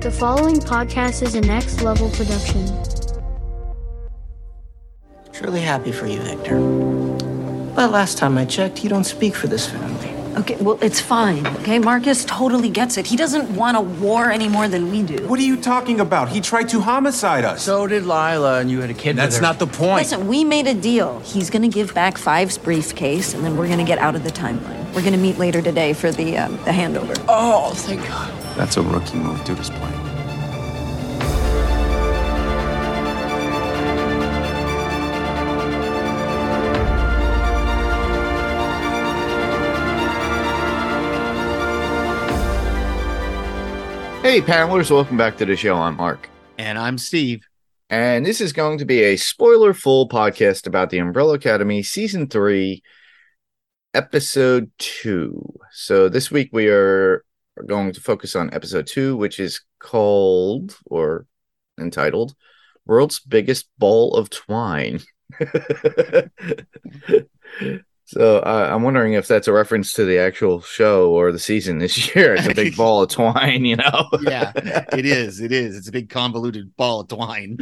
The following podcast is a next level production. Truly happy for you, Victor. But last time I checked, you don't speak for this family. Okay, well, it's fine. Okay, Marcus totally gets it. He doesn't want a war any more than we do. What are you talking about? He tried to homicide us. So did Lila, and you had a kid That's with her. not the point. Listen, we made a deal. He's gonna give back Five's briefcase, and then we're gonna get out of the timeline. We're gonna meet later today for the um, the handover. Oh, thank God. That's a rookie move. Dude is playing. Hey, panelers, welcome back to the show. I'm Mark. And I'm Steve. And this is going to be a spoiler full podcast about the Umbrella Academy Season 3, Episode 2. So this week we are going to focus on Episode 2, which is called or entitled World's Biggest Ball of Twine. so uh, I'm wondering if that's a reference to the actual show or the season this year. It's a big ball of twine, you know? Yeah, it is. It is. It's a big convoluted ball of twine.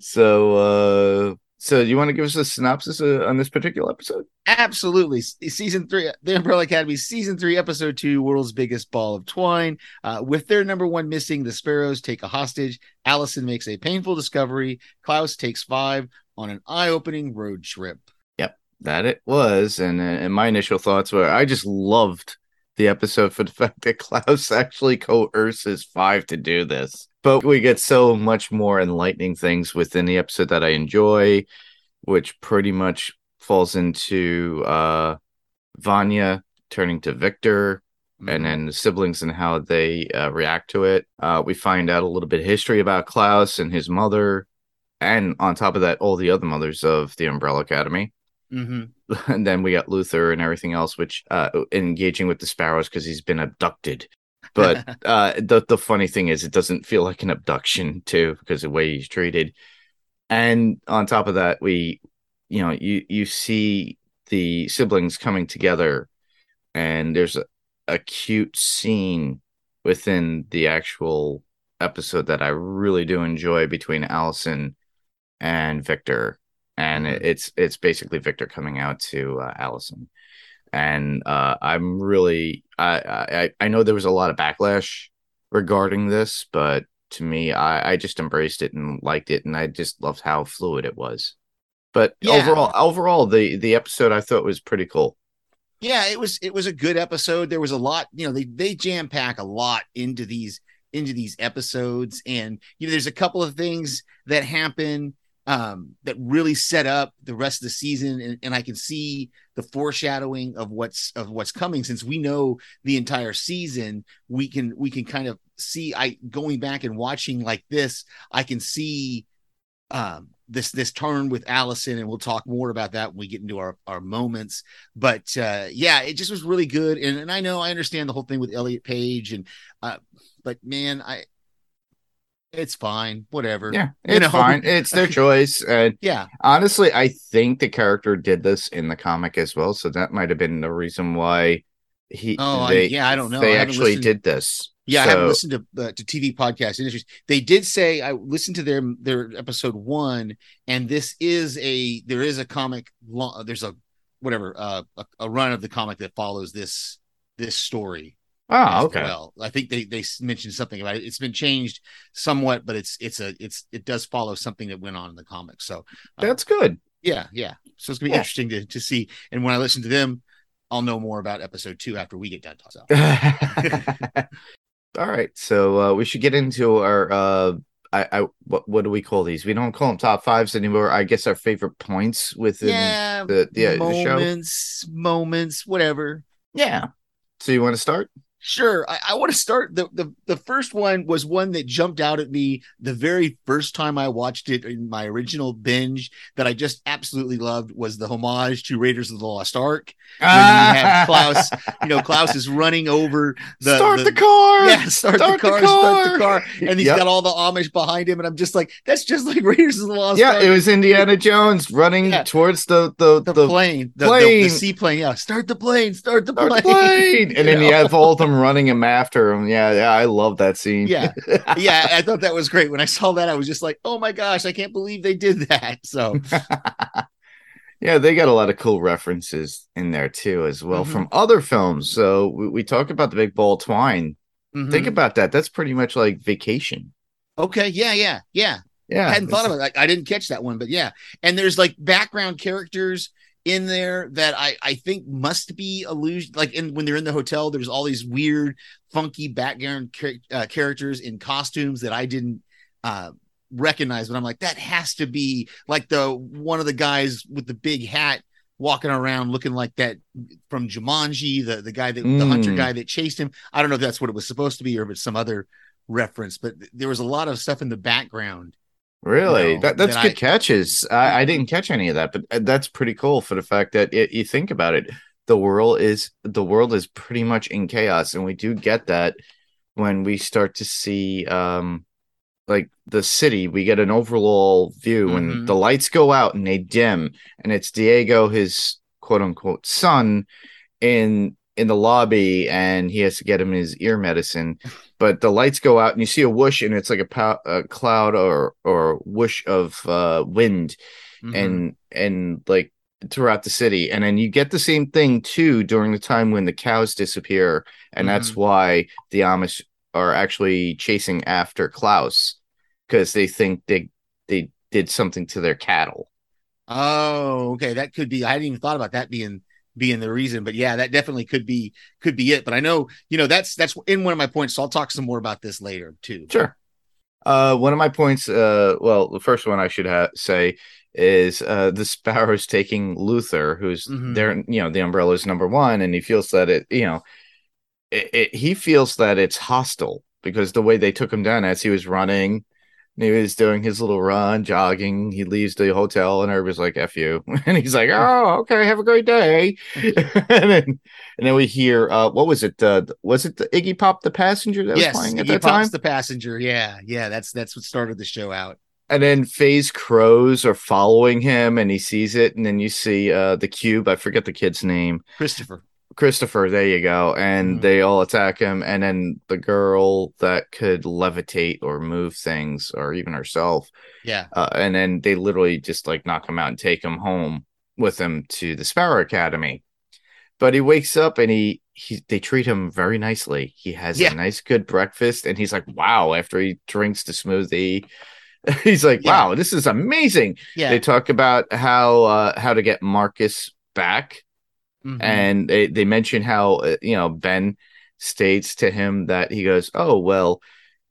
so uh so do you want to give us a synopsis uh, on this particular episode Absolutely. Season three, The Umbrella Academy, season three, episode two, World's Biggest Ball of Twine. Uh, with their number one missing, the Sparrows take a hostage. Allison makes a painful discovery. Klaus takes five on an eye opening road trip. Yep, that it was and uh, and my initial thoughts were i just loved the episode for the fact that klaus actually coerces five to do this but we get so much more enlightening things within the episode that i enjoy which pretty much falls into uh vanya turning to victor and then the siblings and how they uh, react to it. Uh, we find out a little bit of history about Klaus and his mother, and on top of that, all the other mothers of the Umbrella Academy. Mhm. And then we got Luther and everything else, which uh, engaging with the Sparrows because he's been abducted. But uh, the the funny thing is, it doesn't feel like an abduction too because of the way he's treated. And on top of that, we, you know, you you see the siblings coming together, and there's a, a cute scene within the actual episode that I really do enjoy between Allison and Victor, and it's it's basically Victor coming out to uh, Allison, and uh, I'm really I, I I know there was a lot of backlash regarding this, but to me, I I just embraced it and liked it, and I just loved how fluid it was. But Yeah. overall, overall, the the episode I thought was pretty cool. yeah it was it was a good episode there was a lot you know they they jam pack a lot into these into these episodes and you know there's a couple of things that happen um that really set up the rest of the season. And, and i can see the foreshadowing of what's of what's coming. Since we know the entire season we can we can kind of see i going back and watching like this i can see um this this turn with Allison, and we'll talk more about that when we get into our our moments. But uh, yeah, it just was really good, and and I know I understand the whole thing with Elliot Page, and uh, but man, I it's fine, whatever. Yeah, You it's know? fine. It's their choice, and Yeah, honestly, I think the character did this in the comic as well, so that might have been the reason why he. Oh, they, yeah, I don't know. They actually listened- did this. yeah. I haven't listened to uh, to TV podcast industries. They did say I listened to their their episode one, and this is a there is a comic. There's a whatever uh, a, a run of the comic that follows this this story. Oh, okay. Well, I think they they mentioned something about it. It's been changed somewhat, but it's it's a it's it does follow something that went on in the comics. So uh, That's good. yeah, yeah. So it's gonna be Yeah. interesting to to see. And when I listen to them, I'll know more about episode two after we get done talking. All right, so uh, we should get into our. Uh, I, I what what do we call these? We don't call them top fives anymore. I guess our favorite points within. yeah, the- yeah, the show. moments, moments, whatever. Yeah. So you want to start? Sure. I, I want to start. The, the the first one was one that jumped out at me the very first time I watched it in my original binge that I just absolutely loved was the homage to Raiders of the Lost Ark. When you have Klaus, you know, Klaus is running over the start the, the- car. Yeah, start, Start the the car, start the car. car. And he's Yep. got all the Amish behind him. And I'm just like, that's just like Raiders of the Lost Yeah, Ark. it was Indiana Jones running Yeah. towards the the, the, the plane, the, the- plane. the, seaplane. Yeah, start the plane, start the start the plane. plane, and then You you have all them running him after him. Yeah, yeah, I love that scene. Yeah. yeah, I thought that was great. When I saw that, I was just like, "Oh my gosh, I can't believe they did that." So, yeah, they got a lot of cool references in there too, as well Mhm. from other films. So we, we talk about the big ball twine. Think mhm. about that. That's pretty much like vacation. okay, yeah, yeah, yeah. Yeah, I hadn't thought about it. I, I didn't catch that one, but yeah. And there's like background characters in there that I I think must be illusion. Like in when they're in the hotel, there's all these weird, funky background char- uh, characters in costumes that I didn't uh, recognize. But I'm like, that has to be like the one of the guys with the big hat walking around looking like that from Jumanji, the the guy that the hunter Mm. guy that chased him. I don't know if that's what it was supposed to be or if it's some other reference, but th- there was a lot of stuff in the background Really? No, that that's good I- catches. I, I didn't catch any of that, but uh, that's pretty cool for the fact that it, you think about it. The world is the world is pretty much in chaos, and we do get that when we start to see um like the city. We get an overall view when Mhm. the lights go out and they dim, and it's Diego, his quote unquote son, in in the lobby, and he has to get him his ear medicine but the lights go out and you see a whoosh and it's like a, pow- a cloud or or whoosh of uh wind Mhm. and and like throughout the city and then you get the same thing too during the time when the cows disappear and that's Mhm. why the amish are actually chasing after klaus because they think they they did something to their cattle Oh, okay. That could be. I hadn't even thought about that being being the reason, but yeah, that definitely could be could be it. But I know, you know, that's that's in one of my points. So I'll talk some more about this later too. Sure. Uh, one of my points, uh, well, the first one I should ha- say is uh, the Sparrows taking Luther, who's Mhm. there, you know, the Umbrella's number one, and he feels that it, you know, it, it, he feels that it's hostile because the way they took him down as he was running, and he was doing his little run, jogging. He leaves the hotel, and everybody's like, "F you," and he's like, "Oh, okay, have a great day." and then, and then we hear, uh, what was it? Uh, was it the Iggy Pop, the passenger that yes, was playing at Iggy that Pop's time? the passenger. Yeah, yeah. That's that's what started the show out. and then Fei's crows are following him and he sees it and then you see uh the cube i forget the kid's name Christopher. Christopher there you go and Mhm. they all attack him and then the girl that could levitate or move things or even herself Yeah. uh, and then they literally just like knock him out and take him home with them to the sparrow academy but he wakes up and he he they treat him very nicely he has Yeah. a nice good breakfast and he's like wow after he drinks the smoothie he's like Yeah. wow this is amazing Yeah. they talk about how uh how to get marcus back Mhm. and they, they mention how uh, you know ben states to him that he goes oh well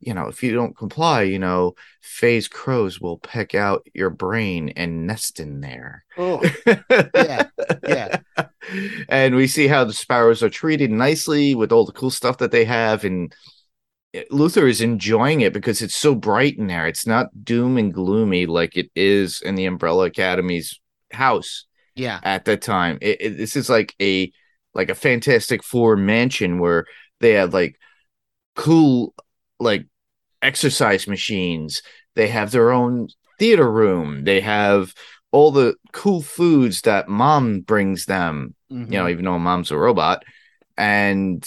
you know if you don't comply you know Fei's crows will peck out your brain and nest in there Oh, yeah. Yeah. and we see how the sparrows are treated nicely with all the cool stuff that they have and luther is enjoying it because it's so bright in there it's not doom and gloomy like it is in the umbrella academy's house Yeah. at that time. It, it- this is like a like a Fantastic Four mansion where they have like cool like exercise machines. They have their own theater room. They have all the cool foods that mom brings them. Mhm. You know, even though mom's a robot, and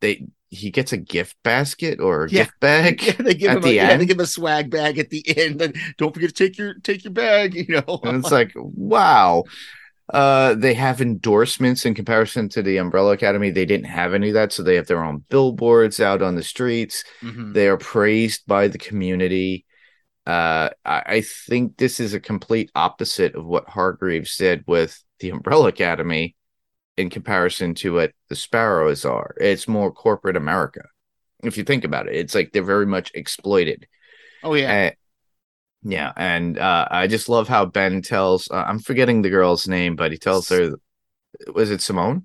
they he gets a gift basket or a Yeah. gift bag. Yeah, they give at him the a, yeah, end? they give him a swag bag at the end. And don't forget to take your take your bag. You know, and it's like wow uh they have endorsements in comparison to the umbrella academy they didn't have any of that so they have their own billboards out on the streets Mhm. they are praised by the community uh I, I think this is a complete opposite of what hargreeves did with the umbrella academy in comparison to what the sparrows are it's more corporate america if you think about it it's like they're very much exploited oh yeah, uh, yeah, and uh, I just love how Ben tells. Uh, I'm forgetting the girl's name, but he tells her, was it Simone?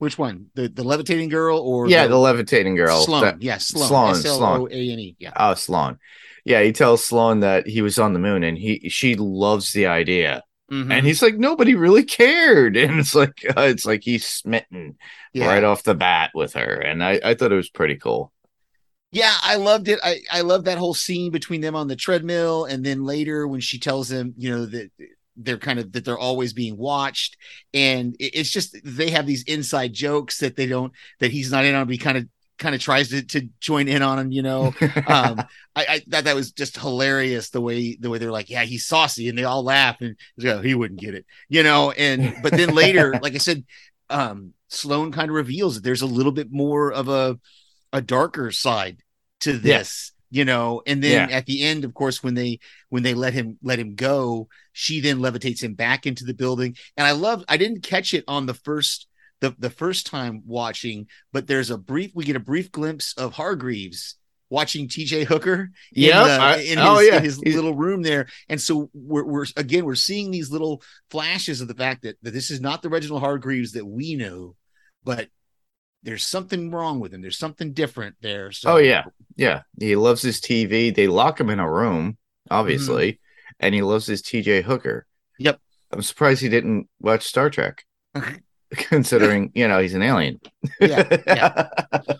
which one? The the levitating girl or yeah, the, levitating girl. Sloane? that- yeah, Sloane. Sloane, S L O A N E. Yeah. oh, Sloane. Yeah, he tells Sloane that he was on the moon, and he she loves the idea, Mhm. and he's like, nobody really cared, and it's like uh, it's like he's smitten yeah. right off the bat with her, and I I thought it was pretty cool. Yeah, I loved it. I I love that whole scene between them on the treadmill, and then later when she tells him, you know, that they're kind of that they're always being watched and it- it's just they have these inside jokes that they don't that he's not in on but he kind of kind of tries to, to join in on him, you know? Um I, I thought that was just hilarious the way the way they're like yeah he's saucy and they all laugh and "Oh, he wouldn't get it you know? And but then later like i said um sloane kind of reveals that there's a little bit more of a a darker side to this you know? And then Yeah. at the end of course when they when they let him let him go she then levitates him back into the building. And i love i didn't catch it on the first the, the first time watching but there's a brief we get a brief glimpse of hargreeves watching tj hooker in, Yep, the- I- in oh, his, oh, yeah. in his little room there and so we're, we're again we're seeing these little flashes of the fact that, that this is not the reginald hargreeves that we know but there's something wrong with him there's something different there so Oh yeah, yeah. He loves his TV. They lock him in a room, obviously, mm-hmm. and he loves his TJ Hooker. Yep. I'm surprised he didn't watch Star Trek, considering you know he's an alien. Yeah, yeah.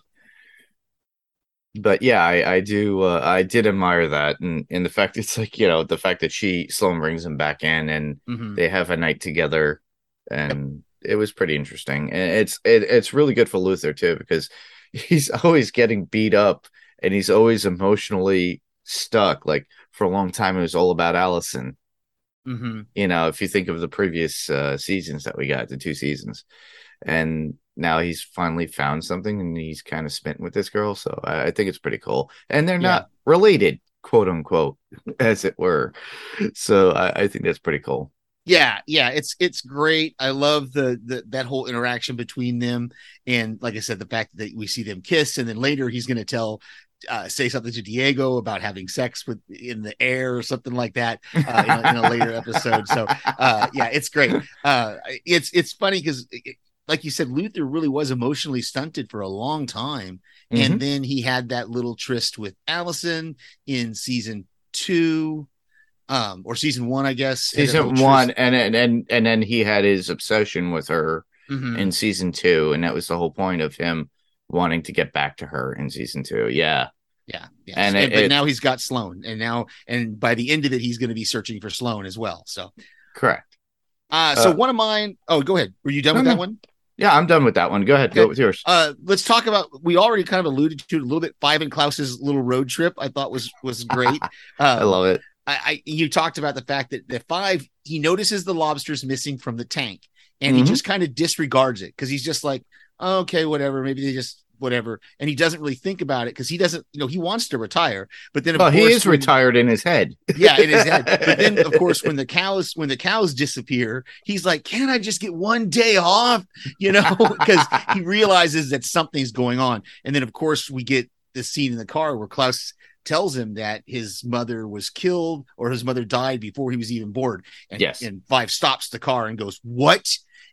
but yeah, I, I do. Uh, I did admire that, and and the fact it's like you know the fact that she Sloane brings him back in, and Mhm. they have a night together, and it was pretty interesting. And it's it, it's really good for Luther too because he's always getting beat up, and he's always emotionally stuck. Like for a long time, it was all about Allison. Mhm. You know, if you think of the previous uh, seasons that we got, the two seasons, and now he's finally found something, and he's kind of spent with this girl. So I, I think it's pretty cool, and they're not related, quote unquote, as it were. So I, I think that's pretty cool. yeah yeah it's it's great i love the, the that whole interaction between them and like i said the fact that we see them kiss and then later he's going to tell uh, say something to diego about having sex with in the air or something like that uh, in, a, in a later episode. So uh yeah it's great. Uh it's it's funny because like you said luther really was emotionally stunted for a long time. Mhm. and then he had that little tryst with allison in season two um or season one i guess. Season one, and and and and then he had his obsession with her Mhm. in season two, and that was the whole point of him wanting to get back to her in season two. Yeah, Yeah, yeah. And And, it- but it- now he's got Sloane, and now and by the end of it, he's going to be searching for Sloane as well. So, correct. uh, so Uh, one of mine. Oh, go ahead. Were you done with that one? Yeah, I'm done with that one. Go ahead, go with yours. Uh, let's talk about. We already kind of alluded to it a little bit. Five and Klaus's little road trip. I thought was was great. Uh, I love it. I, I you talked about the fact that the five he notices the lobsters missing from the tank, and he Mhm. just kind of disregards it because he's just like, okay, whatever. Maybe they just whatever, and he doesn't really think about it because he doesn't. You know, he wants to retire, but then of Well, he is when- retired in his head. yeah, in his head. But then, of course, when the cows when the cows disappear, he's like, "Can't I just get one day off?" You know, because he realizes that something's going on. And then, of course, we get the scene in the car where Klaus tells him that his mother was killed or his mother died before he was even born. And, Yes. and Five stops the car and goes, "What?"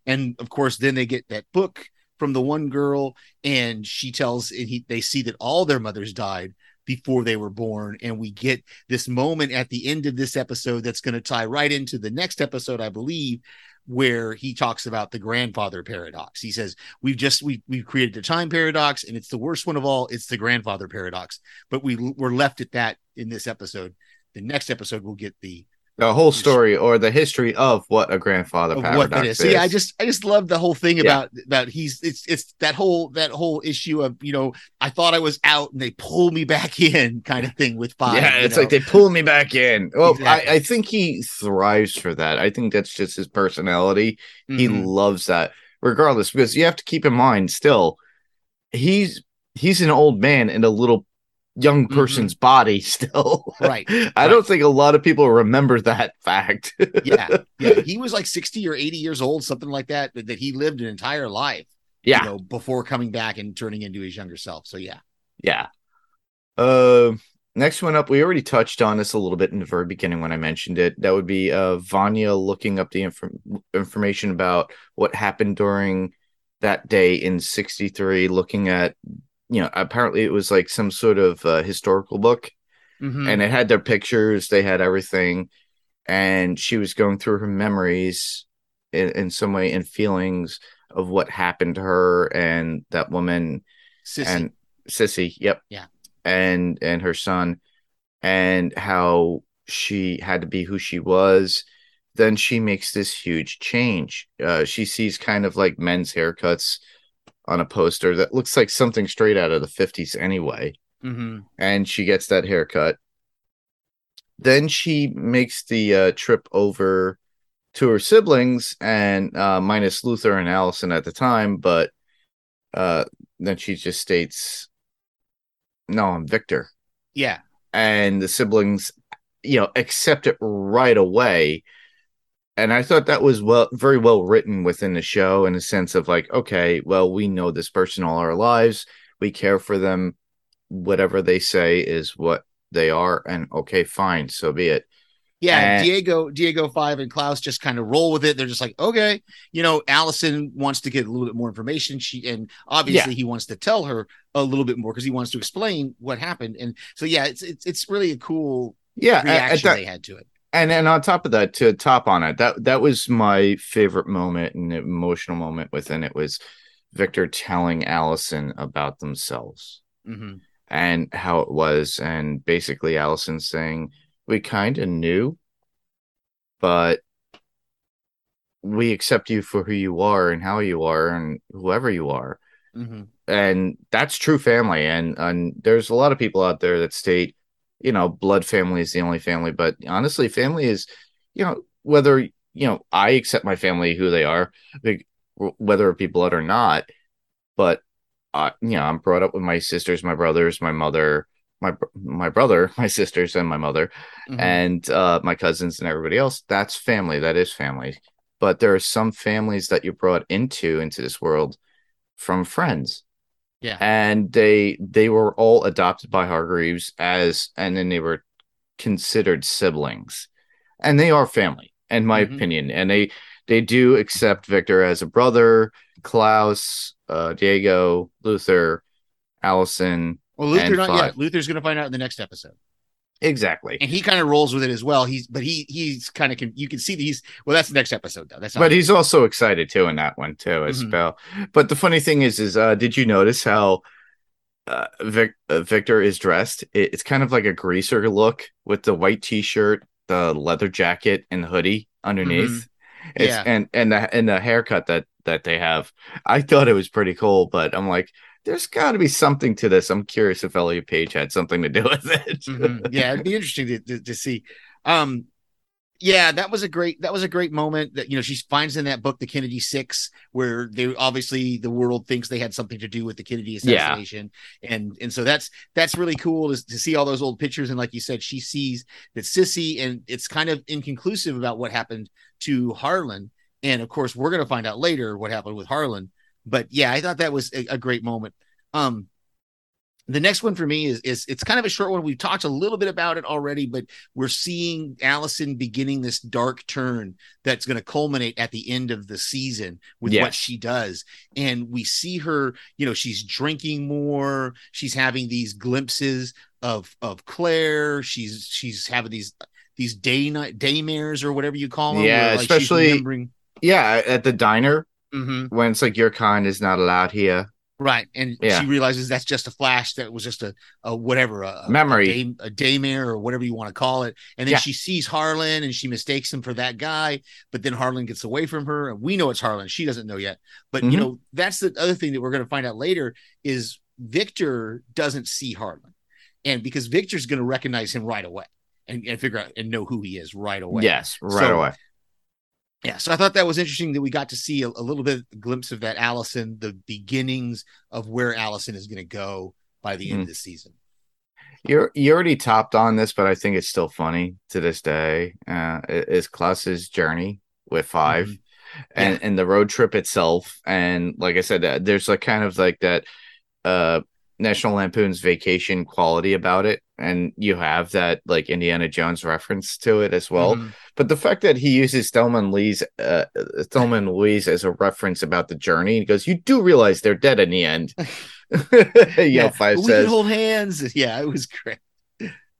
And of course, then they get that book from the one girl, and she tells, and he they see that all their mothers died before they were born, and we get this moment at the end of this episode that's going to tie right into the next episode, I believe, where he talks about the grandfather paradox. He says, "We've just we we've created a time paradox, and it's the worst one of all. It's the grandfather paradox." But we we're left at that in this episode. The next episode we'll get the The whole story or the history of what a grandfather of paradox what is. is. So yeah, I just I just love the whole thing Yeah. about about he's it's it's that whole that whole issue of you know I thought I was out and they pulled me back in kind of thing with five. yeah, it's know? like they pull me back in. Well, Exactly. I, I think he thrives for that. I think that's just his personality. He Mhm. loves that, regardless, because you have to keep in mind still, he's he's an old man in a little young Mhm. person's body still. right. I don't think a lot of people remember that fact. Yeah, yeah. He was like sixty or eighty years old, something like that. That, that he lived an entire life. yeah, you know, before coming back and turning into his younger self. So yeah. yeah. Uh, next one up, we already touched on this a little bit in the very beginning when I mentioned it. That would be uh Vanya looking up the inf- information about what happened during that day in 63 looking at you know apparently it was like some sort of uh, historical book Mhm. and it had their pictures they had everything and she was going through her memories in, in some way and feelings of what happened to her and that woman Sissy. and sissy yep Yeah. and and her son and how she had to be who she was then she makes this huge change. Uh, she sees kind of like men's haircuts on a poster that looks like something straight out of the 50s anyway. Mm-hmm. And she gets that haircut. Then she makes the uh, trip over to her siblings and uh, minus Luther and Allison at the time, but uh, then she just states, No, I'm Victor. Yeah. And the siblings, you know, accept it right away and I thought that was well, very well written within the show in a sense of like, okay, well, we know this person all our lives, we care for them, whatever they say is what they are, and okay, fine, so be it. Yeah, And- Diego, Diego Five, and Klaus just kind of roll with it. They're just like, okay, you know, Allison wants to get a little bit more information. She and obviously he wants to tell her a little bit more because he wants to explain what happened. And so, yeah, it's it's it's really a cool Yeah, reaction that- they had to it. And and on top of that, to top on it, that that was my favorite moment and emotional moment within it was Victor telling Allison about themselves. hmm and how it was and basically allison saying we kind of knew but we accept you for who you are and how you are and whoever you are hmm and that's true family and and there's a lot of people out there that state you know blood family is the only family but honestly family is you know whether you know i accept my family who they are whether it be blood or not but uh, you know i'm brought up with my sisters my brothers my mother my my brother my sisters and my mother Mhm. and uh, my cousins and everybody else that's family that is family but there are some families that you brought into into this world from friends Yeah. and they they were all adopted by hargreeves as and then they were considered siblings and they are family in my Mhm. opinion and they they do accept victor as a brother klaus uh, diego luther allison Well, Luther, not five. yet. Luther's going to find out in the next episode, exactly and he kind of rolls with it as well. He's, but he he's kind of you can see that he's well. That's the next episode though. That's not but he's also excited too in that one too as Mhm. well but the funny thing is is uh did you notice how uh, Vic, uh victor is dressed it, it's kind of like a greaser look with the white t-shirt the leather jacket and the hoodie underneath it's Yeah. and and the and the haircut that that they have i thought it was pretty cool but i'm like there's got to be something to this i'm curious if elliot page had something to do with it Mhm. Yeah, it'd be interesting to, to, to see. Um, yeah, that was a great that was a great moment that you know she finds in that book the Kennedy Six, where they obviously the world thinks they had something to do with the Kennedy Yeah. assassination, and and so that's that's really cool to, to see all those old pictures. And like you said, she sees that Sissy, and it's kind of inconclusive about what happened to Harlan. And of course, we're going to find out later what happened with Harlan. But yeah, I thought that was a, a great moment. Um, the next one for me is is it's kind of a short one. We've talked a little bit about it already, but we're seeing Allison beginning this dark turn that's going to culminate at the end of the season with what she does. And we see her, you know, she's drinking more, she's having these glimpses of of Claire, she's she's having these these day night daymares or whatever you call them. Yeah, where, like, especially- remembering- yeah at the diner Mhm. when it's like your kind is not allowed here Right, and Yeah. she realizes that's just a flash. That was just a, a whatever a Memory. a, day, a daymare or whatever you want to call it. And then Yeah. she sees Harlan and she mistakes him for that guy. But then Harlan gets away from her, and we know it's Harlan. She doesn't know yet. But you Mhm. know that's the other thing that we're going to find out later is Victor doesn't see Harlan, and because Victor's going to recognize him right away and, and figure out and know who he is right away. yes right So- away Yeah, so I thought that was interesting that we got to see a, a little bit glimpse of that Allison, the beginnings of where Allison is going to go by the end Mm. of the season. You're you already topped on this, but I think it's still funny to this day. Uh, is Klaus's journey with 5 Mhm. and and the road trip itself, and like I said, uh, there's like kind of like that uh National Lampoon's Vacation quality about it, and you have that like Indiana Jones reference to it as well. Mhm. But the fact that he uses Thelma and Lee's uh, Thelma and Louise as a reference about the journey, he goes, "You do realize they're dead in the end." you know, five we says. hold hands. Yeah, it was great.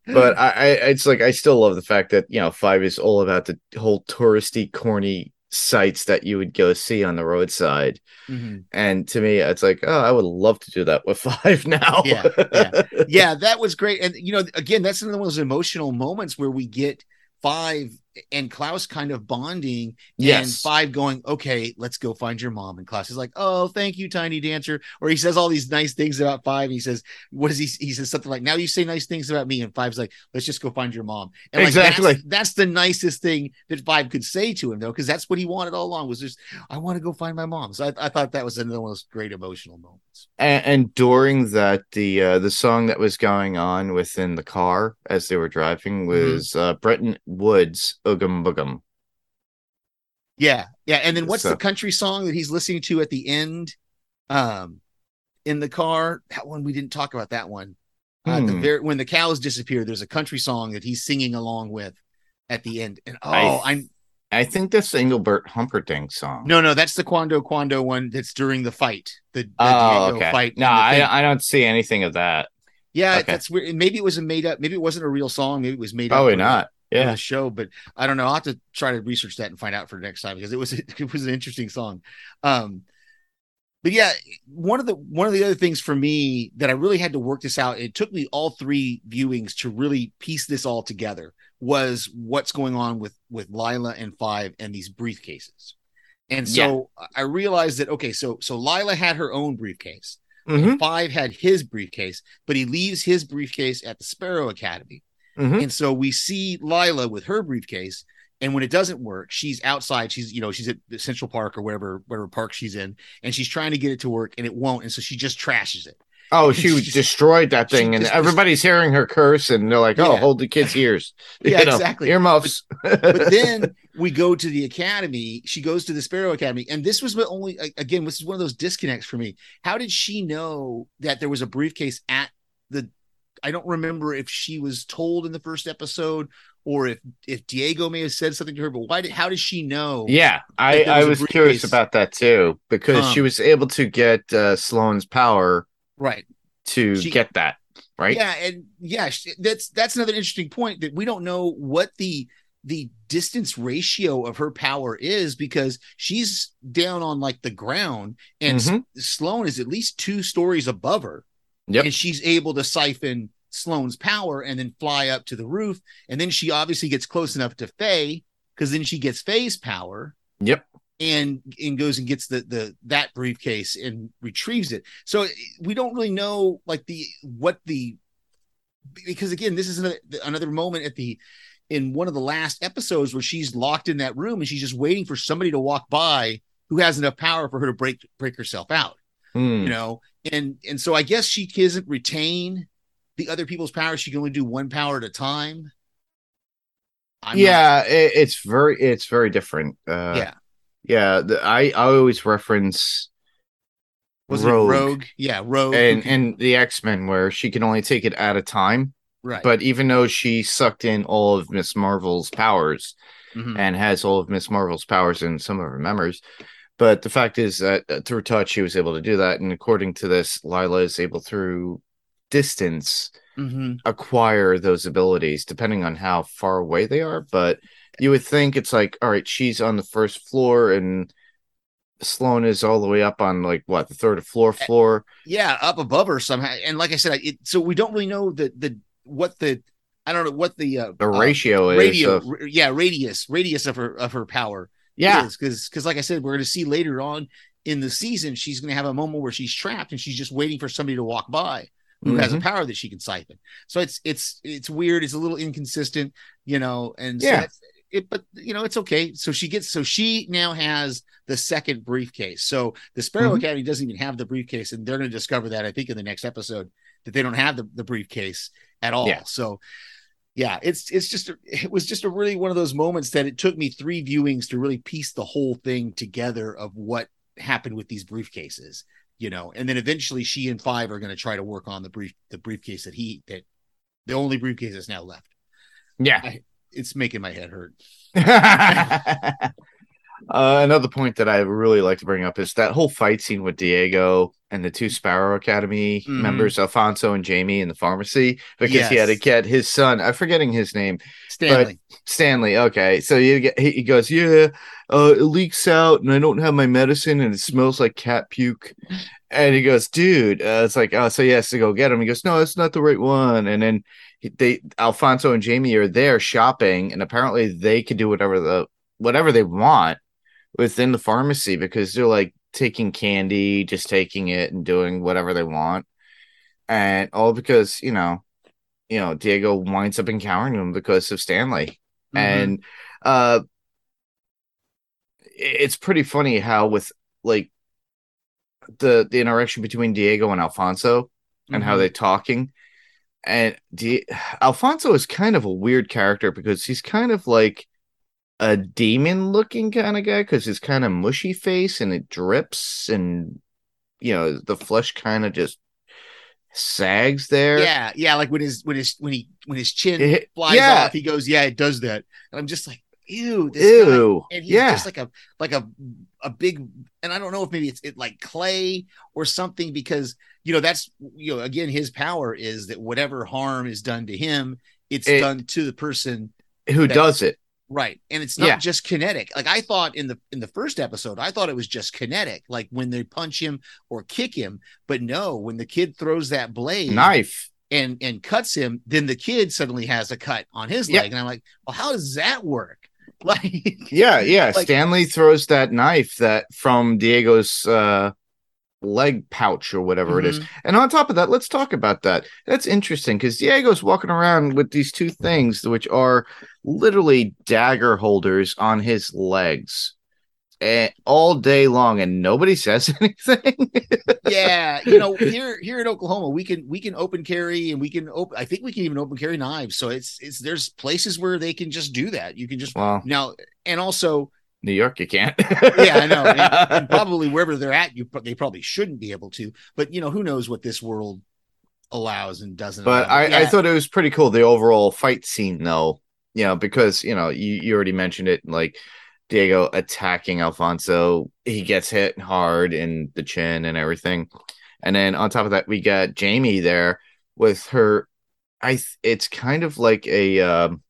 but I, I it's like I still love the fact that you know five is all about the whole touristy corny sites that you would go see on the roadside Mhm. and to me it's like oh i would love to do that with five now Yeah, yeah. yeah, that was great. And you know, again, that's another one of those emotional moments where we get five and Klaus kind of bonding and Yes. five going, okay, let's go find your mom. And Klaus is like, oh, thank you, Tiny Dancer. Or he says all these nice things about five. He says, what is he? He says something like, now you say nice things about me. And five's like, let's just go find your mom. And like, Exactly. That's, that's the nicest thing that five could say to him, though, because that's what he wanted all along was just, I want to go find my mom. So I, I thought that was another one of those great emotional moments. And, and during that the uh the song that was going on within the car as they were driving was uh Brenton Woods Oogum Boogum. Yeah, yeah. And then what's So- the country song that he's listening to at the end? Um, in the car. That one we didn't talk about. That one. Uh, the Hmm. very when the cows disappear, there's a country song that he's singing along with at the end. And oh, I- I'm I think that's the Engelbert Humperdinck song. no, no, that's the Quando Quando one. That's during the fight. The, the Oh, Diego okay. fight. No, in the thing. I I don't see anything of that. yeah, okay. that's weird. Maybe it was a made up. Maybe it wasn't a real song. Maybe it was made up. Probably not. Yeah. the show, but I don't know. I'll have to try to research that and find out for next time because it was it was an interesting song. Um, but yeah, one of the one of the other things for me that I really had to work this out. It took me all three viewings to really piece this all together. Was what's going on with with Lila and Five and these briefcases. And so I realized that okay, so so Lila had her own briefcase. Mhm. Five had his briefcase, but he leaves his briefcase at the Sparrow Academy. Mhm. And so we see Lila with her briefcase. And when it doesn't work, she's outside. She's, you know, she's at the Central Park or wherever, whatever park she's in, and she's trying to get it to work and it won't. And so she just trashes it. Oh, she She- destroyed that thing, and everybody's hearing her curse, and they're like, "Oh, Yeah. hold the kids' ears." Yeah, You know, exactly. Earmuffs. But then we go to the academy. She goes to the Sparrow Academy. And this was the only, again, this is one of those disconnects for me. How did she know that there was a briefcase at the, I don't remember if she was told in the first episode or if, if Diego may have said something to her, but why did, how did she know? Yeah, I, there I was curious about that too because she Um, was able to get uh, Sloane's power Right. to She- get that right. Yeah, and yeah, that's that's another interesting point that we don't know what the the distance ratio of her power is because she's down on like the ground and S- Mhm. Sloane is at least two stories above her. Yep. And she's able to siphon Sloane's power and then fly up to the roof. And then she obviously gets close enough to Fei because then she gets Fei's power Yep. And and goes and gets the the that briefcase and retrieves it. So we don't really know like the what the because again this is another another moment at the in one of the last episodes where she's locked in that room and she's just waiting for somebody to walk by who has enough power for her to break break herself out Hmm. you know and and so i guess she doesn't retain the other people's power she can only do one power at a time I'm not- yeah, it, it's very it's very different. Uh, yeah yeah. The, I I always reference was Rogue, it rogue yeah rogue and who and the X Men where she can only take it at a time. right But even though she sucked in all of Miss Marvel's powers, Mhm. and has all of Miss Marvel's powers in some of her memories. But the fact is that uh, through touch, she was able to do that. And according to this, Lila is able through distance Mhm. acquire those abilities depending on how far away they are. But you would think it's like, all right, she's on the first floor and Sloane is all the way up on like what the third floor floor. yeah up above her somehow and like i said it, so we don't really know the the what the i don't know what the uh The uh, ratio is radio of- r- yeah radius radius of her of her power yeah, because because like i said we're going to see later on in the season she's going to have a moment where she's trapped and she's just waiting for somebody to walk by who has a Mhm. power that she can siphon so it's it's it's weird it's a little inconsistent you know and so Yeah. It but you know it's okay so she gets so she now has the second briefcase so the sparrow Mhm. academy doesn't even have the briefcase and they're going to discover that i think in the next episode that they don't have the, the briefcase at all Yeah. so yeah it's it's just a- it was just a really one of those moments that it took me three viewings to really piece the whole thing together of what happened with these briefcases you know and then eventually she and five are going to try to work on the brief the briefcase that he that the only briefcase that's now left yeah. It's making my head hurt uh, another point that I really like to bring up is that whole fight scene with Diego and the two Sparrow Academy Mhm. members, Alphonso and Jayme, in the pharmacy because he had to Yes. get his son. I'm forgetting his name. Stanley. Stanley. Okay, so you get he, he goes, yeah, uh, it leaks out, and I don't have my medicine, and it smells like cat puke. And he goes, dude, uh, it's like, oh, so he has to go get him. He goes, no, it's not the right one. And then he- they, Alphonso and Jayme are there shopping, and apparently they can do whatever the whatever they want within the pharmacy because they're like taking candy, just taking it and doing whatever they want, and all because you know, you know, Diego winds up encountering them because of Stanley Mhm. and uh it's pretty funny how with like the the interaction between Diego and Alphonso and how Mhm. they're talking and Di- Alphonso is kind of a weird character because he's kind of like a demon looking kind of guy because he's kind of mushy face and it drips and you know the flesh kind of just sags there Yeah, yeah, like when his when his when he when his chin It- flies yeah. off, he goes, "Yeah, it does that." And I'm just like, "Ew, this guy." ew And he's yeah just like a like a a big, and I don't know if maybe it's it like clay or something because you know that's you know again his power is that whatever harm is done to him, it's It- done to the person who does it Right. And it's not Yeah. just kinetic. Like I thought in the in the first episode, I thought it was just kinetic, like when they punch him or kick him. But no, when the kid throws that blade knife and and cuts him, then the kid suddenly has a cut on his Yeah. leg. And I'm like, well, how does that work? Like Yeah, yeah. Like- Stanley throws that knife that from Diego's uh leg pouch or whatever it is. Mhm. And on top of that, let's talk about that. That's interesting because Diego's walking around with these two things which are literally dagger holders on his legs. And all day long, and nobody says anything. yeah, you know, here here in Oklahoma, we can we can open carry and we can open I think we can even open carry knives. So it's it's there's places where they can just do that. You can just well, now and also New York, you can't. yeah, I know. And, and probably wherever they're at, you they probably shouldn't be able to. But you know, who knows what this world allows and doesn't. But. I, I thought it was pretty cool the overall fight scene though. You know, because you know, you, you already mentioned it, like Diego attacking Alphonso, he gets hit hard in the chin and everything. And then on top of that, we got Jayme there with her I it's kind of like a um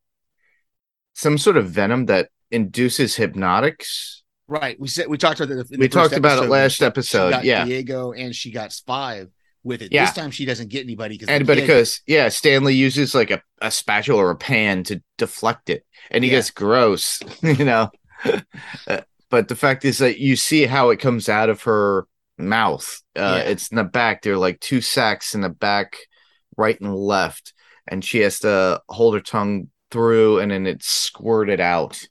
some sort of venom that induces hypnotics. right. We said we talked about that. We talked about it last episode, got yeah. Diego and she got five with it. Yeah. This time she doesn't get anybody because And but because yeah, Stanley uses like a, a spatula or a pan to deflect it, and he Yeah. gets gross, you know. Uh, but the fact is that you see how it comes out of her mouth. Uh, Yeah. It's in the back. There are like two sacks in the back, right and left, and she has to hold her tongue through, and then it's squirted out,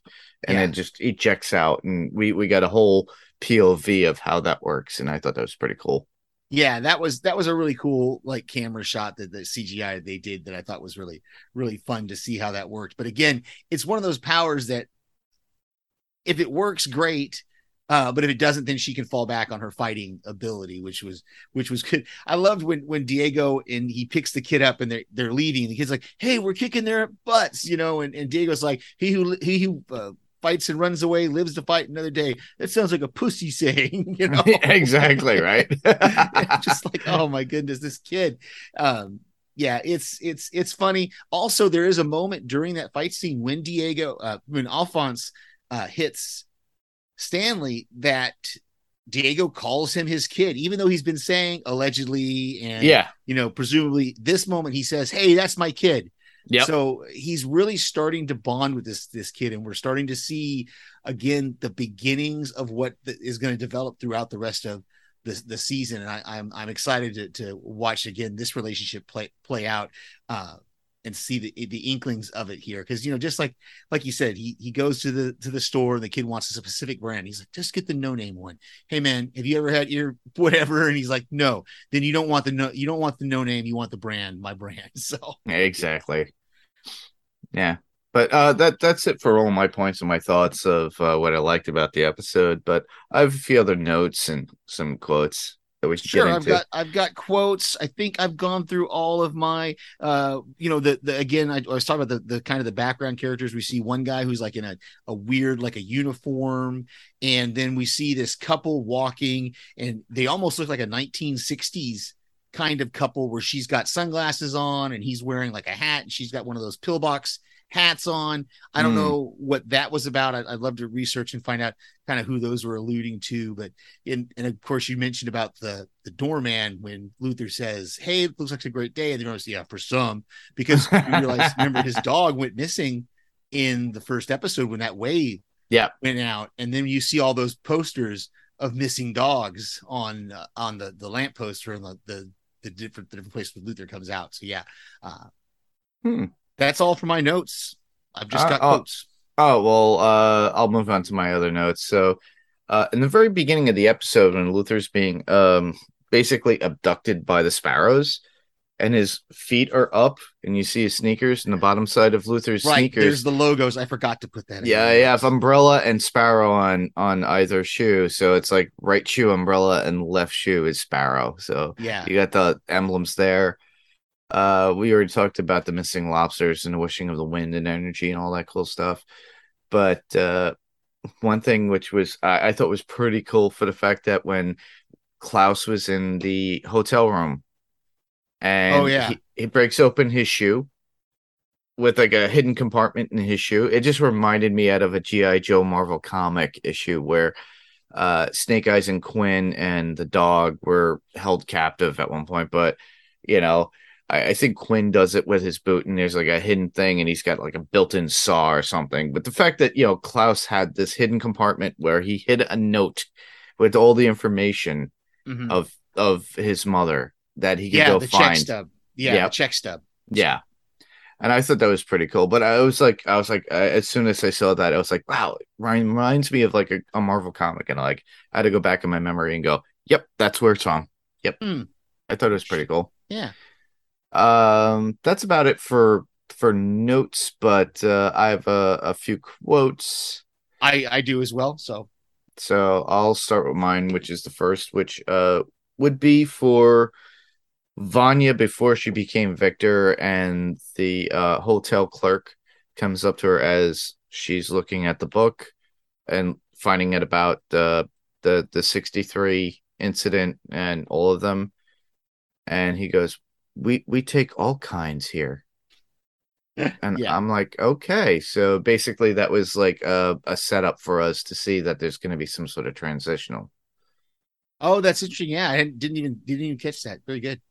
and Yeah. it just ejects out. And we we got a whole POV of how that works, and I thought that was pretty cool. yeah, that was that was a really cool like camera shot that the CGI they did that I thought was really really fun to see how that worked. But again, it's one of those powers that if it works, great. Uh, but if it doesn't, then she can fall back on her fighting ability, which was which was good. I loved when when Diego and he picks the kid up and they're they're leaving. The kid's like, "Hey, we're kicking their butts," you know, and, and Diego's like, "He who he who uh, fights and runs away lives to fight another day." That sounds like a pussy saying, you know? exactly right. just like oh my goodness this kid um yeah it's it's it's funny also there is a moment during that fight scene when diego uh when alphonse uh hits stanley that diego calls him his kid even though he's been saying allegedly and yeah. you know presumably this moment he says hey that's my kid Yeah. so he's really starting to bond with this this kid, and we're starting to see again the beginnings of what the, is going to develop throughout the rest of the the season. And I, I'm I'm excited to to watch again this relationship play play out. Uh, and see the the inklings of it here because you know just like like you said he he goes to the to the store and the kid wants a specific brand he's like just get the no name one hey man have you ever had your whatever and he's like no then you don't want the no you don't want the no name you want the brand my brand so Exactly. Yeah. But uh that that's it for all my points and my thoughts of uh, what I liked about the episode. But I have a few other notes and some quotes. That we should Sure, get I've got I've got quotes. I think I've gone through all of my uh you know the, the again I, I was talking about the the kind of the background characters. We see one guy who's like in a, a weird like a uniform, and then we see this couple walking, and they almost look like a 1960s kind of couple where she's got sunglasses on and he's wearing like a hat and she's got one of those pillbox hats on. I don't Hmm. know what that was about. I, I'd love to research and find out kind of who those were alluding to. But in, and of course, you mentioned about the the doorman when Luther says, "Hey, it looks like a great day," and they're always, "Yeah, for some," because you realize, remember, his dog went missing in the first episode when that wave Yeah. went out, and then you see all those posters of missing dogs on uh, on the the lamppost or in the the the different the different place where Luther comes out. So yeah, uh, Hmm. That's all for my notes. I've just Uh, got oh. quotes. Oh well, uh, I'll move on to my other notes. So, uh, in the very beginning of the episode, when Luther's being um basically abducted by the sparrows, and his feet are up, and you see his sneakers, and the bottom side of Luther's Right, sneakers. there's the logos. I forgot to put that. in Yeah, yeah, have umbrella and sparrow on on either shoe, so it's like right shoe umbrella and left shoe is sparrow. So yeah. you got the emblems there. Uh, we already talked about the missing lobsters and the wishing of the wind and energy and all that cool stuff. But uh, one thing which was I, I thought was pretty cool for the fact that when Klaus was in the hotel room, and Oh, yeah. he, he breaks open his shoe with like a hidden compartment in his shoe. It just reminded me out of a GI Joe Marvel comic issue where uh Snake Eyes and Kwinn and the dog were held captive at one point, but you know, I, I think Kwinn does it with his boot, and there's like a hidden thing, and he's got like a built-in saw or something. But the fact that you know Klaus had this hidden compartment where he hid a note with all the information Mhm. of of his mother that he could yeah, go the check stub. Yeah, the check stub. Yeah. And I thought that was pretty cool. But I was like, I was like, uh, as soon as I saw that, I was like, wow, it reminds me of like a, a Marvel comic. And like, I had to go back in my memory and go, yep, that's where it's from. Yep. Hmm. I thought it was pretty cool. Yeah. Um, that's about it for for notes. But uh, I have a, a few quotes. I I do as well. So So I'll start with mine, which is the first, which uh would be for Vanya before she became Victor, and the uh, hotel clerk comes up to her as she's looking at the book and finding out about the the the sixty three incident and all of them, and he goes, "We we take all kinds here." And Yeah. I'm like, okay. So basically, that was like a, a setup for us to see that there's going to be some sort of transitional. Oh, that's interesting. Yeah, I didn't even didn't even catch that. Very good.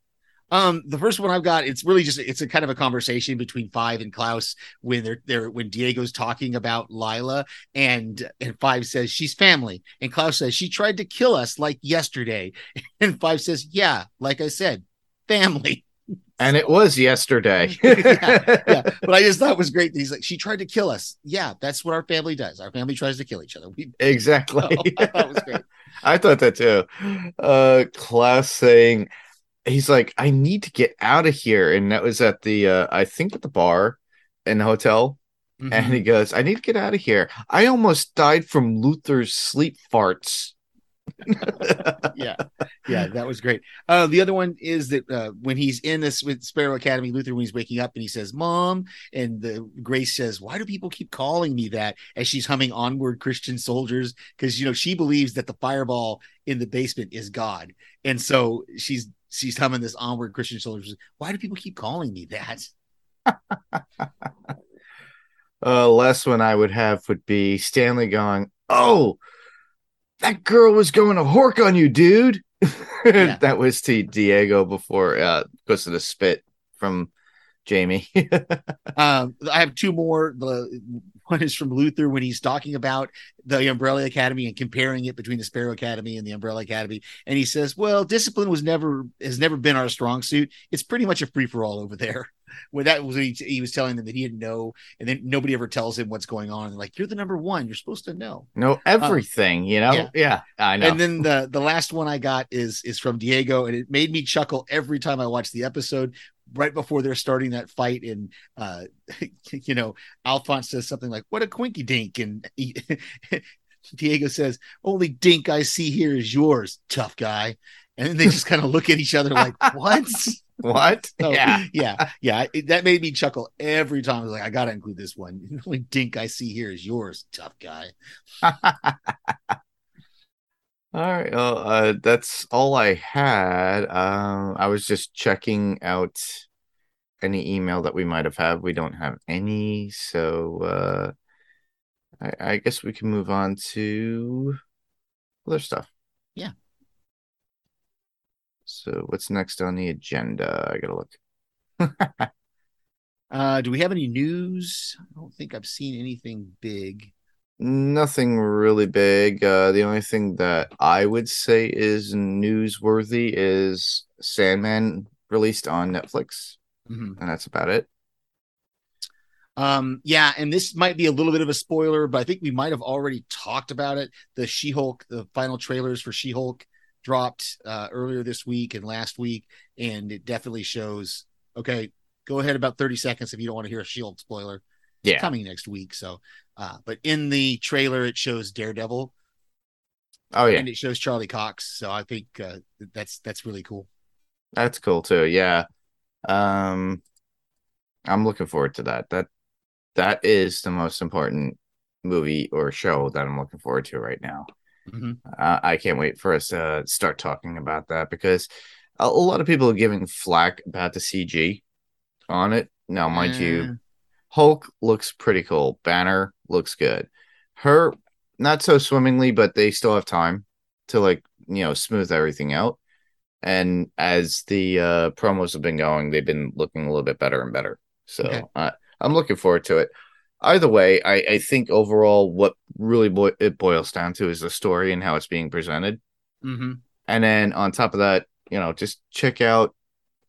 Um, the first one I've got, it's really just it's a kind of a conversation between Five and Klaus when they're they're when Diego's talking about Lila and and Five says she's family, and Klaus says she tried to kill us like yesterday, and Five says, yeah, like I said, family. And it was yesterday. yeah, yeah, but I just thought it was great. He's like, she tried to kill us. Yeah, that's what our family does. Our family tries to kill each other. We exactly. I thought was great. I thought that too. Uh Klaus saying he's like, I need to get out of here. And that was at the uh I think at the bar in the hotel. Mhm. And he goes, I need to get out of here. I almost died from Luther's sleep farts. yeah. Yeah that was great. Uh the other one is that uh when he's in this with sparrow academy luther when he's waking up and he says mom and the grace says why do people keep calling me that? as she's humming onward christian soldiers because you know she believes that the fireball in the basement is god. And so she's she's humming this onward christian soldiers why do people keep calling me that? Uh last one I would have would be Stanley going, Oh, that girl was going to hork on you, dude. Yeah. that was to Diego before uh because of the spit from Jayme. Um, I have two more. The one is from Luther when he's talking about the Umbrella Academy and comparing it between the Sparrow Academy and the Umbrella Academy, and he says, "Well, discipline was never has never been our strong suit. It's pretty much a free for all over there." Where that was, when he, he was telling them that he didn't know, and then nobody ever tells him what's going on. And like, you're the number one. You're supposed to know. know everything, you know? yeah. Yeah, I know. And then the the last one I got is is from Diego, and it made me chuckle every time I watched the episode. Right before they're starting that fight, and uh, you know, Alphonso says something like, "What a quinky dink," and he, Diego says, "Only dink I see here is yours, tough guy." and then they just kind of look at each other like, "What?" What? So, yeah. yeah, yeah. It, that made me chuckle every time. I was like, "I gotta include this one." The only dink I see here is yours, tough guy. All right. Well, uh, that's all I had. Um, I was just checking out any email that we might have had. We don't have any, so uh, I, I guess we can move on to other stuff. Yeah. So what's next on the agenda? I gotta look. Uh, do we have any news? I don't think I've seen anything big. Nothing really big. Uh, the only thing that I would say is newsworthy is Sandman released on Netflix, Mhm. and that's about it. Um, yeah, and this might be a little bit of a spoiler, but I think we might have already talked about it. The She-Hulk, the final trailers for She-Hulk dropped uh, earlier this week and last week, and it definitely shows. Okay, go ahead about thirty seconds if you don't want to hear a She-Hulk spoiler. Yeah. coming next week. So, uh, but in the trailer, it shows Daredevil Oh yeah, and it shows Charlie Cox. So I think uh, that's that's really cool. that's cool too. Yeah. Um, I'm looking forward to that. That that is the most important movie or show that I'm looking forward to right now. Mhm. Uh, I can't wait for us to start talking about that because a, a lot of people are giving flack about the CG on it. Now, mind Eh. you, Hulk looks pretty cool. Banner looks good. Her not so swimmingly, but they still have time to like you know smooth everything out. And as the uh, promos have been going, they've been looking a little bit better and better. So Okay. uh, I'm looking forward to it. Either way, I, I think overall what really boi- it boils down to is the story and how it's being presented. Mhm. And then on top of that, you know, just check out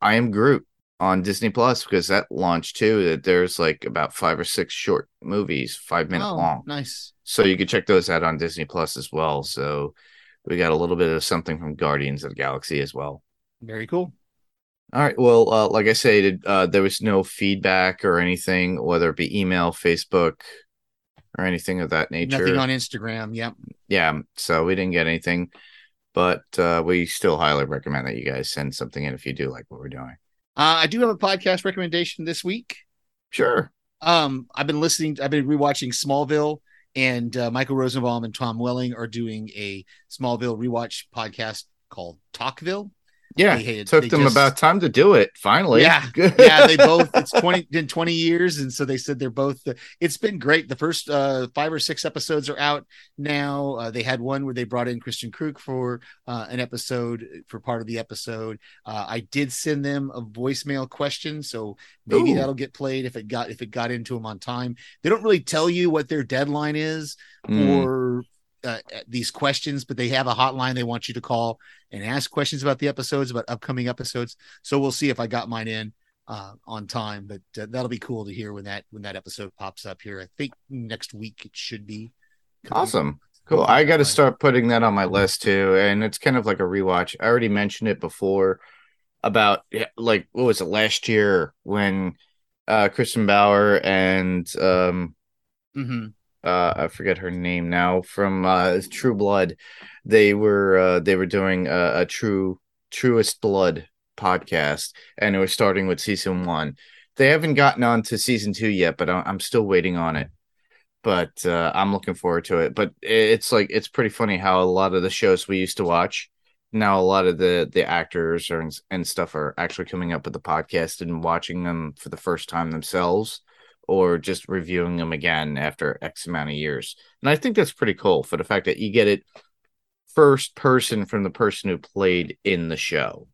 I Am Groot on Disney Plus because that launched too. That there's like about five or six short movies, five minute Oh, long. nice. So you can check those out on Disney Plus as well. So we got a little bit of something from Guardians of the Galaxy as well. Very cool. All right. Well, uh, like I said, uh, there was no feedback or anything, whether it be email, Facebook, or anything of that nature. Nothing on Instagram. Yep. yeah, so we didn't get anything, but uh, we still highly recommend that you guys send something in if you do like what we're doing. Uh, I do have a podcast recommendation this week. Sure. Um, I've been listening. I've been rewatching Smallville, and uh, Michael Rosenbaum and Tom Welling are doing a Smallville rewatch podcast called Talkville. Yeah, had- took they them just- about time to do it. Finally. Yeah, yeah, they both. It's twenty been twenty years, and so they said they're both. it's been great. The first uh, five or six episodes are out now. Uh, they had one where they brought in Kristin Kreuk for uh, an episode for part of the episode. Uh, I did send them a voicemail question, so maybe Ooh. that'll get played if it got if it got into them on time. They don't really tell you what their deadline is Mm, or uh, these questions, but they have a hotline they want you to call and ask questions about the episodes, about upcoming episodes. So we'll see if I got mine in uh, on time, but uh, that'll be cool to hear when that when that episode pops up here. I think next week it should be. awesome. Cool. I got to start putting that on my list too. And it's kind of like a rewatch. I already mentioned it before about like what was it last year when uh Kristin Bauer and um hmm uh I forget her name now from uh True Blood. They were uh they were doing a, a true truest blood podcast and it was starting with season 1. They haven't gotten on to season 2 yet, but I'm still waiting on it. But uh I'm looking forward to it. But it's like it's pretty funny how a lot of the shows we used to watch now a lot of the the actors or, and stuff are actually coming up with the podcast and watching them for the first time themselves or just reviewing them again after X amount of years. And I think that's pretty cool for the fact that you get it first person from the person who played in the show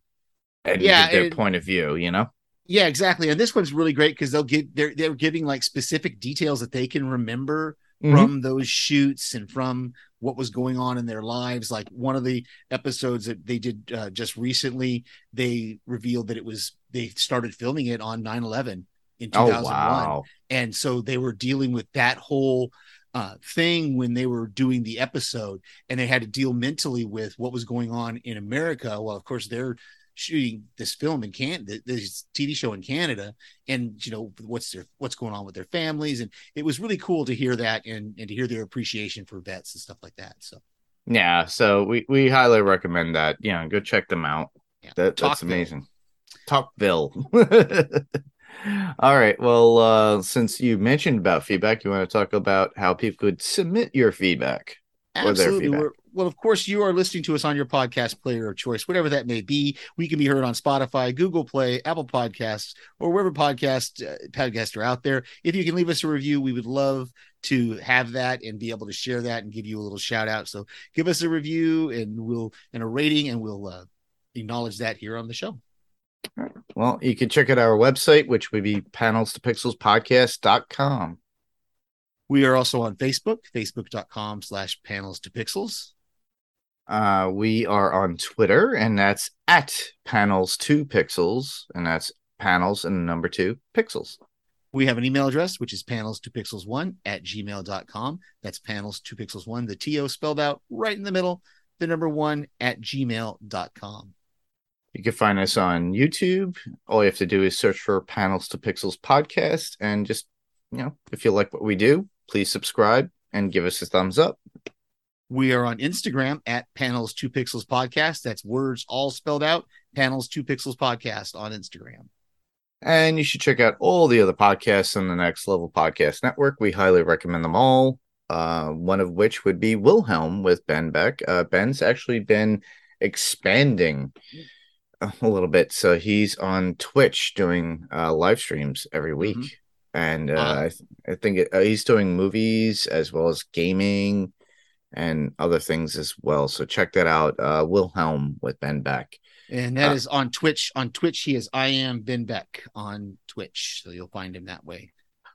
and Yeah, their and- point of view, you know? Yeah, exactly. And this one's really great because they'll give they're they're giving like specific details that they can remember Mm-hmm. from those shoots and from what was going on in their lives. Like one of the episodes that they did uh, just recently, they revealed that it was they started filming it on 9 11 in Oh 2001. wow. And so they were dealing with that whole uh, thing when they were doing the episode and they had to deal mentally with what was going on in America. Well, of course, they're shooting this film in Canada, this TV show in Canada, and you know what's their what's going on with their families, and it was really cool to hear that and and to hear their appreciation for vets and stuff like that. So Yeah, so we we highly recommend that. Yeah, go check them out. Yeah. That, that's amazing. Talkville. All right. Well, uh, since you mentioned about feedback, you want to talk about how people could submit your feedback or their Absolutely. feedback. We're, well, of course, you are listening to us on your podcast player of choice, whatever that may be. We can be heard on Spotify, Google Play, Apple Podcasts, or wherever podcast uh, podcasts are out there. If you can leave us a review, we would love to have that and be able to share that and give you a little shout out. So give us a review and we'll and a rating, and we'll uh, acknowledge that here on the show. Well, you can check out our website, which would be panels to pixels podcast.com. We are also on Facebook, facebook.com slash panels to pixels. Uh, we are on Twitter, and that's at panels two pixels, and that's panels and number two pixels. We have an email address, which is panels to pixels one at gmail.com. That's panels to pixels one, the TO spelled out right in the middle, the number one at gmail.com. You can find us on YouTube. All you have to do is search for Panels to Pixels podcast, and just you know, if you like what we do, please subscribe and give us a thumbs up. We are on Instagram at panels two pixels podcast. That's words all spelled out, panels two pixels podcast on Instagram. And you should check out all the other podcasts on the Next Level Podcast Network. We highly recommend them all. Uh, one of which would be Wilhelm with Ben Beck. Uh, Ben's actually been expanding a little bit, so he's on Twitch doing uh, live streams every week, Mhm. and uh, Ah. I, th- I think it, uh, he's doing movies as well as gaming and other things as well. So check that out. Uh, Wilhelm with Ben Beck. And that Uh, is on Twitch. On Twitch, he is I am Ben Beck on Twitch. So you'll find him that way.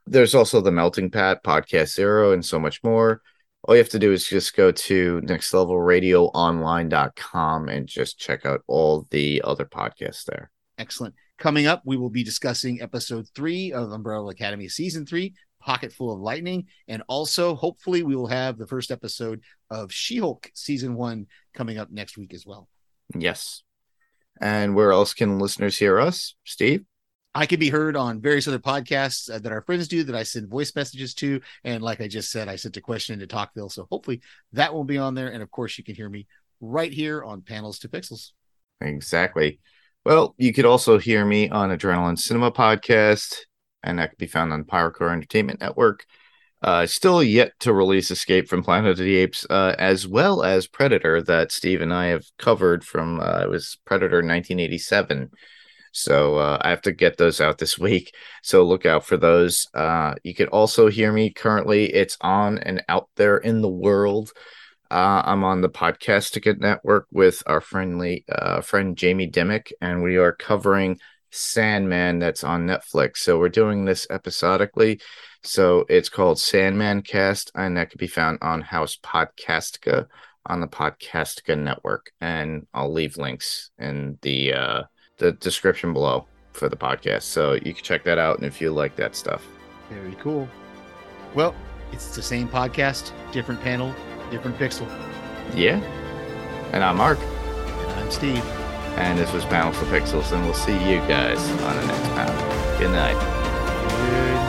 There's also the Melting Pat, Podcast Zero, and so much more. All you have to do is just go to nextlevelradioonline.com and just check out all the other podcasts there. Excellent. Coming up, we will be discussing episode three of Umbrella Academy season three, Pocket Full of Lightning. And also, hopefully, we will have the first episode of She Hulk season one coming up next week as well. Yes. And where else can listeners hear us? Steve? I can be heard on various other podcasts uh, that our friends do that I send voice messages to. And like I just said, I sent a question into Talkville. So hopefully that will be on there. And of course, you can hear me right here on Panels to Pixels. Exactly. Well, you could also hear me on Adrenaline Cinema Podcast, and that can be found on Pyrocore Entertainment Network. Uh, still yet to release Escape from Planet of the Apes, uh, as well as Predator, that Steve and I have covered from uh, it was Predator 1987. So uh, I have to get those out this week. So look out for those. Uh, you can also hear me currently. It's on and out there in the world. Uh, I'm on the Podcastica Network with our friendly uh, friend Jamie Dimmick, and we are covering Sandman that's on Netflix. So we're doing this episodically. So it's called Sandman Cast, and that can be found on House Podcastica on the Podcastica Network. And I'll leave links in the uh, the description below for the podcast, so you can check that out. And if you like that stuff, Very cool. Well, it's the same podcast, different panel, different pixel. yeah. And I'm Mark. And I'm Steve. And this was Panels for Pixels, and we'll see you guys on the next panel. Good night. Good